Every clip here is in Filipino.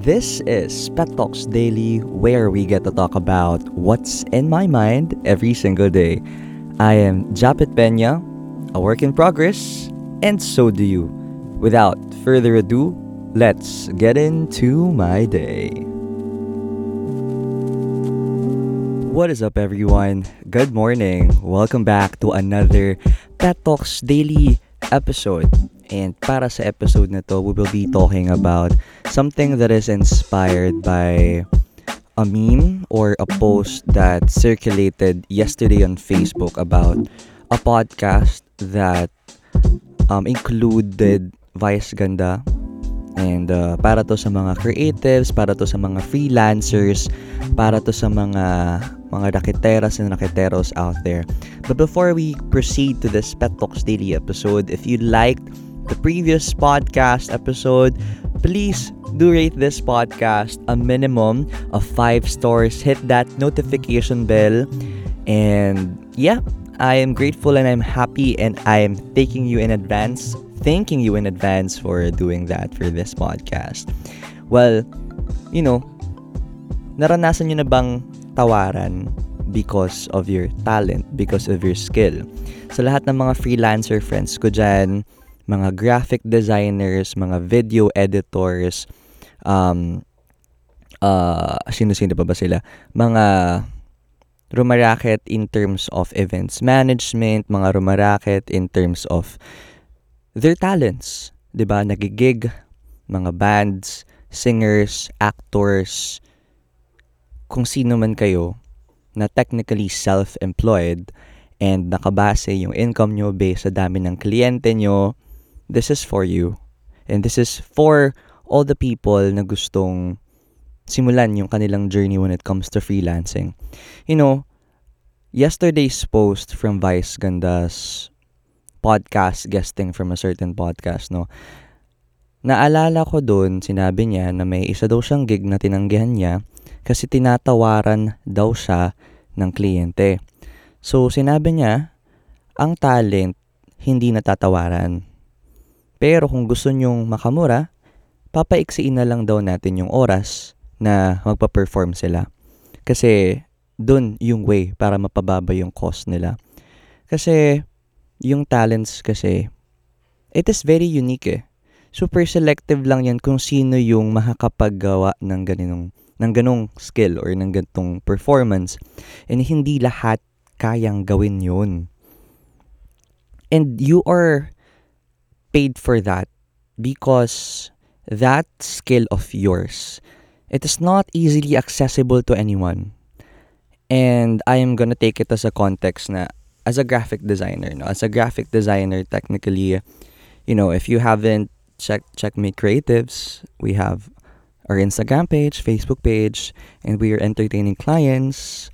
This is Pet Talks Daily, where we get to talk about what's in my mind every single day. I am Japit Pena, a work in progress, and so do you. Without further ado, let's get into my day. What is up, everyone? Good morning. Welcome back to another Pet Talks Daily episode. And para sa episode na to, we will be talking about something that is inspired by a meme or a post that circulated yesterday on Facebook about a podcast that um, included Vice Ganda and uh, para to sa mga creatives, para to sa mga freelancers, para to sa mga mga rakiteras and rakiteros out there. But before we proceed to this Pet Talks Daily episode, if you liked the previous podcast episode, please do rate this podcast a minimum of five stars. Hit that notification bell. And yeah, I am grateful and I'm happy and I am thanking you in advance. Thanking you in advance for doing that for this podcast. Well, you know, naranasan nyo na bang tawaran because of your talent, because of your skill? Sa lahat ng mga freelancer friends ko dyan, mga graphic designers, mga video editors, um, uh, sino-sino pa ba sila? Mga rumaraket in terms of events management, mga rumaraket in terms of their talents. 'di ba Nagigig, mga bands, singers, actors, kung sino man kayo na technically self-employed and nakabase yung income nyo based sa dami ng kliyente nyo, this is for you. And this is for all the people na gustong simulan yung kanilang journey when it comes to freelancing. You know, yesterday's post from Vice Ganda's podcast guesting from a certain podcast, no? Naalala ko doon, sinabi niya na may isa daw siyang gig na tinanggihan niya kasi tinatawaran daw siya ng kliyente. So, sinabi niya, ang talent hindi natatawaran. Pero kung gusto nyong makamura, papaiksiin na lang daw natin yung oras na magpa-perform sila. Kasi dun yung way para mapababa yung cost nila. Kasi yung talents kasi, it is very unique eh. Super selective lang yan kung sino yung makakapaggawa ng ganitong ng ganong skill or ng ganitong performance. And hindi lahat kayang gawin yun. And you are paid for that because that skill of yours it is not easily accessible to anyone. And i am gonna take it as a context na as a graphic designer no? As a graphic designer technically you know if you haven't checked checkmate creatives we have our instagram page facebook page and we are entertaining clients.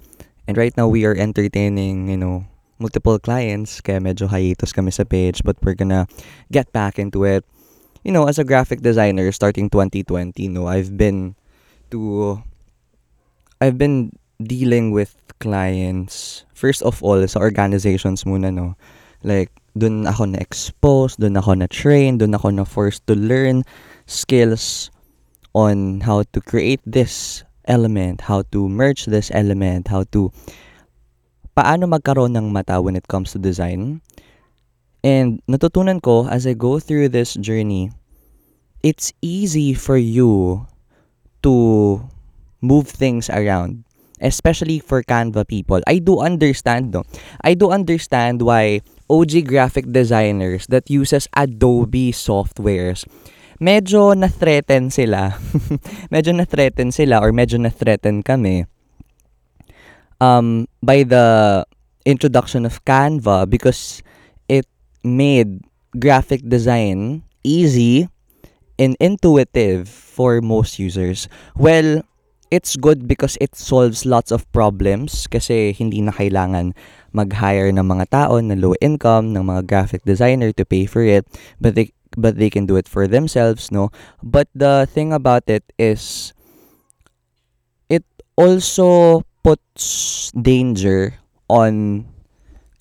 And right now we are entertaining you know multiple clients, kaya medyo hiatus kami sa page, but we're gonna get back into it. You know, as a graphic designer, starting 2020, no, I've been to, I've been dealing with clients, first of all, sa organizations muna, no. Like, dun ako na-expose, dun ako na-train, dun ako na-forced to learn skills on how to create this element, how to merge this element, how to paano magkaroon ng mata when it comes to design. And natutunan ko as I go through this journey, it's easy for you to move things around, especially for Canva people. I do understand, no? I do understand why OG graphic designers that uses Adobe softwares medyo na-threaten sila. medyo na-threaten sila or medyo na-threaten kami um, by the introduction of Canva because it made graphic design easy and intuitive for most users. Well, it's good because it solves lots of problems kasi hindi na kailangan mag-hire ng mga tao na low income, ng mga graphic designer to pay for it, but they but they can do it for themselves, no? But the thing about it is it also puts danger on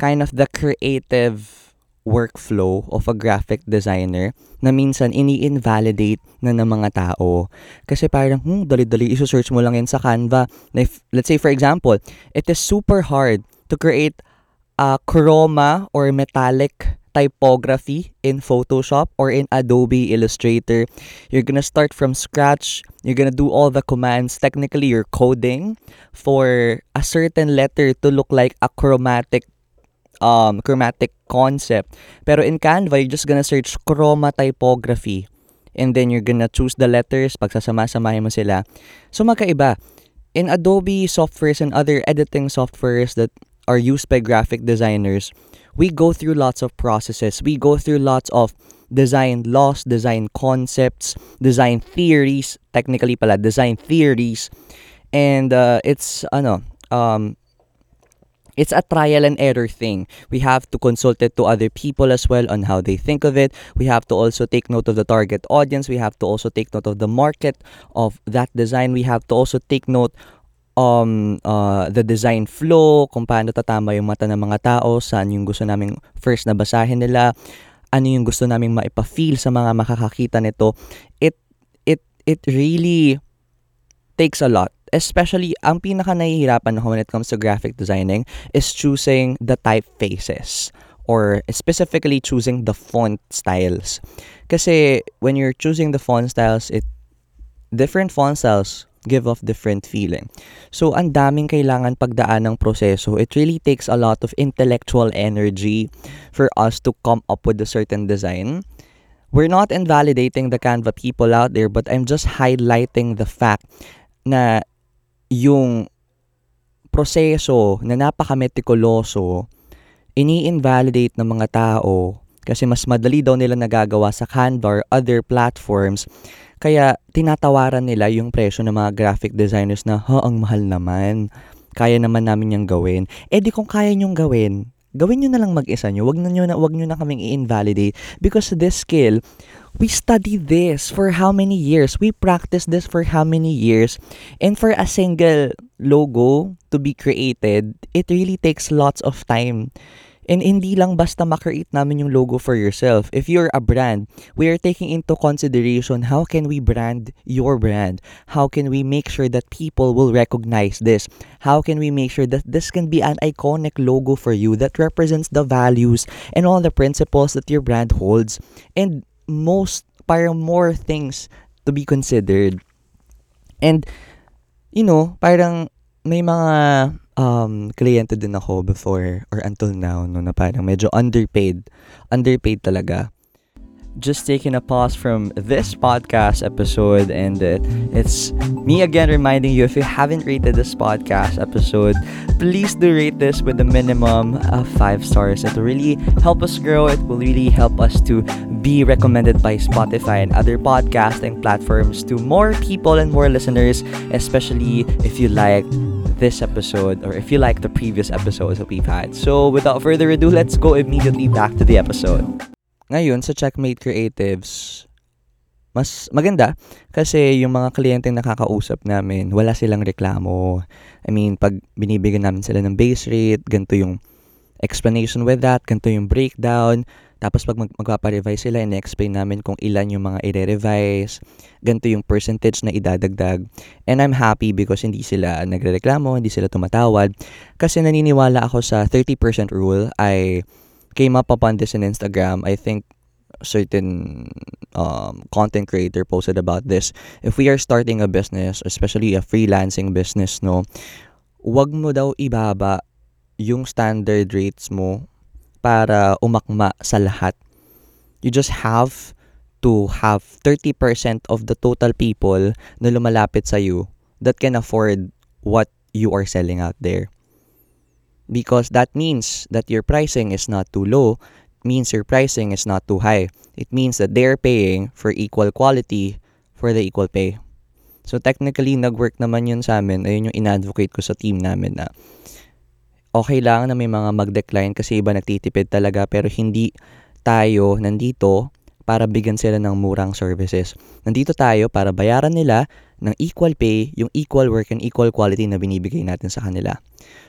kind of the creative workflow of a graphic designer na minsan ini-invalidate na ng mga tao. Kasi parang, hmm, dali-dali, iso-search mo lang yan sa Canva. If, let's say, for example, it is super hard to create a chroma or metallic typography in Photoshop or in Adobe Illustrator. You're gonna start from scratch. You're gonna do all the commands. Technically, you're coding for a certain letter to look like a chromatic um, chromatic concept. Pero in Canva, you're just gonna search chroma typography. And then you're gonna choose the letters, pagsasama-samahin mo sila. So magkaiba. In Adobe softwares and other editing softwares that are used by graphic designers, we go through lots of processes. We go through lots of design laws, design concepts, design theories, technically pala, design theories. And uh, it's, ano, um, it's a trial and error thing. We have to consult it to other people as well on how they think of it. We have to also take note of the target audience. We have to also take note of the market of that design. We have to also take note um, uh, the design flow, kung paano tatama yung mata ng mga tao, saan yung gusto naming first na basahin nila, ano yung gusto naming maipa-feel sa mga makakakita nito. It, it, it really takes a lot. Especially, ang pinaka nahihirapan ako when it comes to graphic designing is choosing the typefaces or specifically choosing the font styles. Kasi when you're choosing the font styles, it different font styles give off different feeling. So, ang daming kailangan pagdaan ng proseso. It really takes a lot of intellectual energy for us to come up with a certain design. We're not invalidating the Canva people out there, but I'm just highlighting the fact na yung proseso na napaka-meticuloso, ini-invalidate ng mga tao kasi mas madali daw nila nagagawa sa Canva or other platforms kaya tinatawaran nila yung presyo ng mga graphic designers na, ha, ang mahal naman. Kaya naman namin yung gawin. Eh di kung kaya nyong gawin, gawin nyo na lang mag-isa nyo. Wag, nyo na, wag nyo na kaming i-invalidate. Because this skill, we study this for how many years? We practice this for how many years? And for a single logo to be created, it really takes lots of time. And hindi lang basta makreate namin yung logo for yourself. If you're a brand, we are taking into consideration how can we brand your brand? How can we make sure that people will recognize this? How can we make sure that this can be an iconic logo for you that represents the values and all the principles that your brand holds? And most, parang more things to be considered. And, you know, parang may mga um, kliyente din ako before or until now no, na parang medyo underpaid. Underpaid talaga. Just taking a pause from this podcast episode, and uh, it's me again reminding you if you haven't rated this podcast episode, please do rate this with a minimum of five stars. It will really help us grow. It will really help us to be recommended by Spotify and other podcasting platforms to more people and more listeners, especially if you like this episode or if you like the previous episodes that we've had. So without further ado, let's go immediately back to the episode. Ngayon sa Checkmate Creatives, mas maganda kasi yung mga kliyenteng nakakausap namin, wala silang reklamo. I mean, pag binibigyan namin sila ng base rate, ganito yung explanation with that, ganito yung breakdown, tapos pag mag- magpaparevise sila, ina-explain namin kung ilan yung mga i-revise, ganito yung percentage na idadagdag. And I'm happy because hindi sila nagrereklamo, hindi sila tumatawad. Kasi naniniwala ako sa 30% rule. I came up upon this in Instagram. I think certain um, content creator posted about this. If we are starting a business, especially a freelancing business, no, wag mo daw ibaba yung standard rates mo para umakma sa lahat. You just have to have 30% of the total people na lumalapit sa you that can afford what you are selling out there. Because that means that your pricing is not too low, means your pricing is not too high. It means that they're paying for equal quality for the equal pay. So technically, nag-work naman yun sa amin. Ayun yung in-advocate ko sa team namin na okay lang na may mga mag-decline kasi iba nagtitipid talaga pero hindi tayo nandito para bigyan sila ng murang services. Nandito tayo para bayaran nila ng equal pay, yung equal work and equal quality na binibigay natin sa kanila.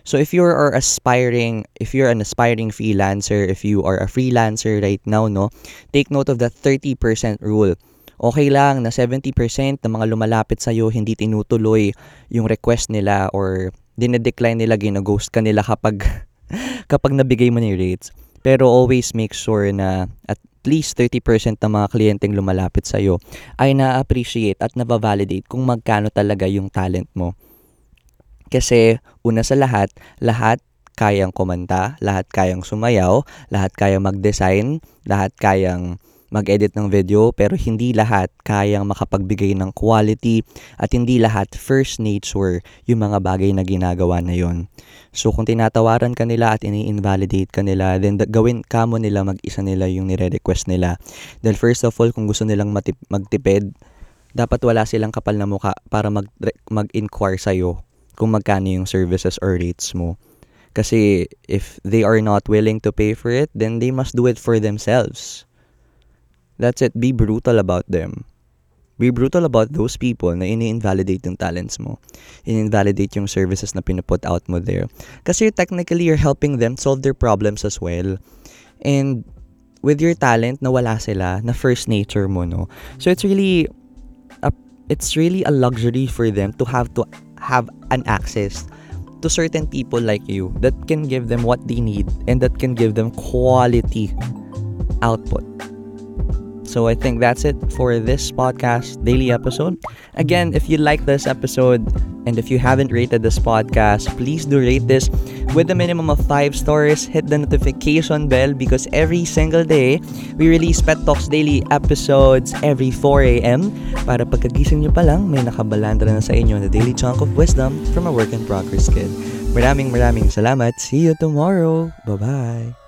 So if you are aspiring, if you're an aspiring freelancer, if you are a freelancer right now, no, take note of the 30% rule. Okay lang na 70% ng mga lumalapit sa'yo hindi tinutuloy yung request nila or dinedecline nila, gina-ghost ka nila kapag, kapag nabigay mo ni rates. Pero always make sure na at least 30% ng mga kliyenteng lumalapit sa'yo ay na-appreciate at na-validate kung magkano talaga yung talent mo. Kasi una sa lahat, lahat kayang kumanta, lahat kayang sumayaw, lahat kayang mag-design, lahat kayang mag-edit ng video pero hindi lahat kayang makapagbigay ng quality at hindi lahat first nature yung mga bagay na ginagawa na yon. So kung tinatawaran ka nila at ini-invalidate ka nila, then gawin ka mo nila mag-isa nila yung nire-request nila. Then first of all, kung gusto nilang matip- magtipid, dapat wala silang kapal na muka para mag- mag-inquire sa'yo kung magkano yung services or rates mo. Kasi if they are not willing to pay for it, then they must do it for themselves. That's it. Be brutal about them. Be brutal about those people na ini-invalidate yung talents mo. In-invalidate yung services na pinuput out mo there. Kasi technically, you're helping them solve their problems as well. And with your talent na wala sila, na first nature mo, no? So it's really, a, it's really a luxury for them to have to have an access to certain people like you that can give them what they need and that can give them quality output. So I think that's it for this podcast daily episode. Again, if you like this episode and if you haven't rated this podcast, please do rate this with a minimum of 5 stars. Hit the notification bell because every single day we release Pet Talks daily episodes every 4 a.m. Para pagkagising nyo pa lang, may nakabalandra na sa inyo na daily chunk of wisdom from a work in progress kid. Maraming maraming salamat. See you tomorrow. Bye-bye.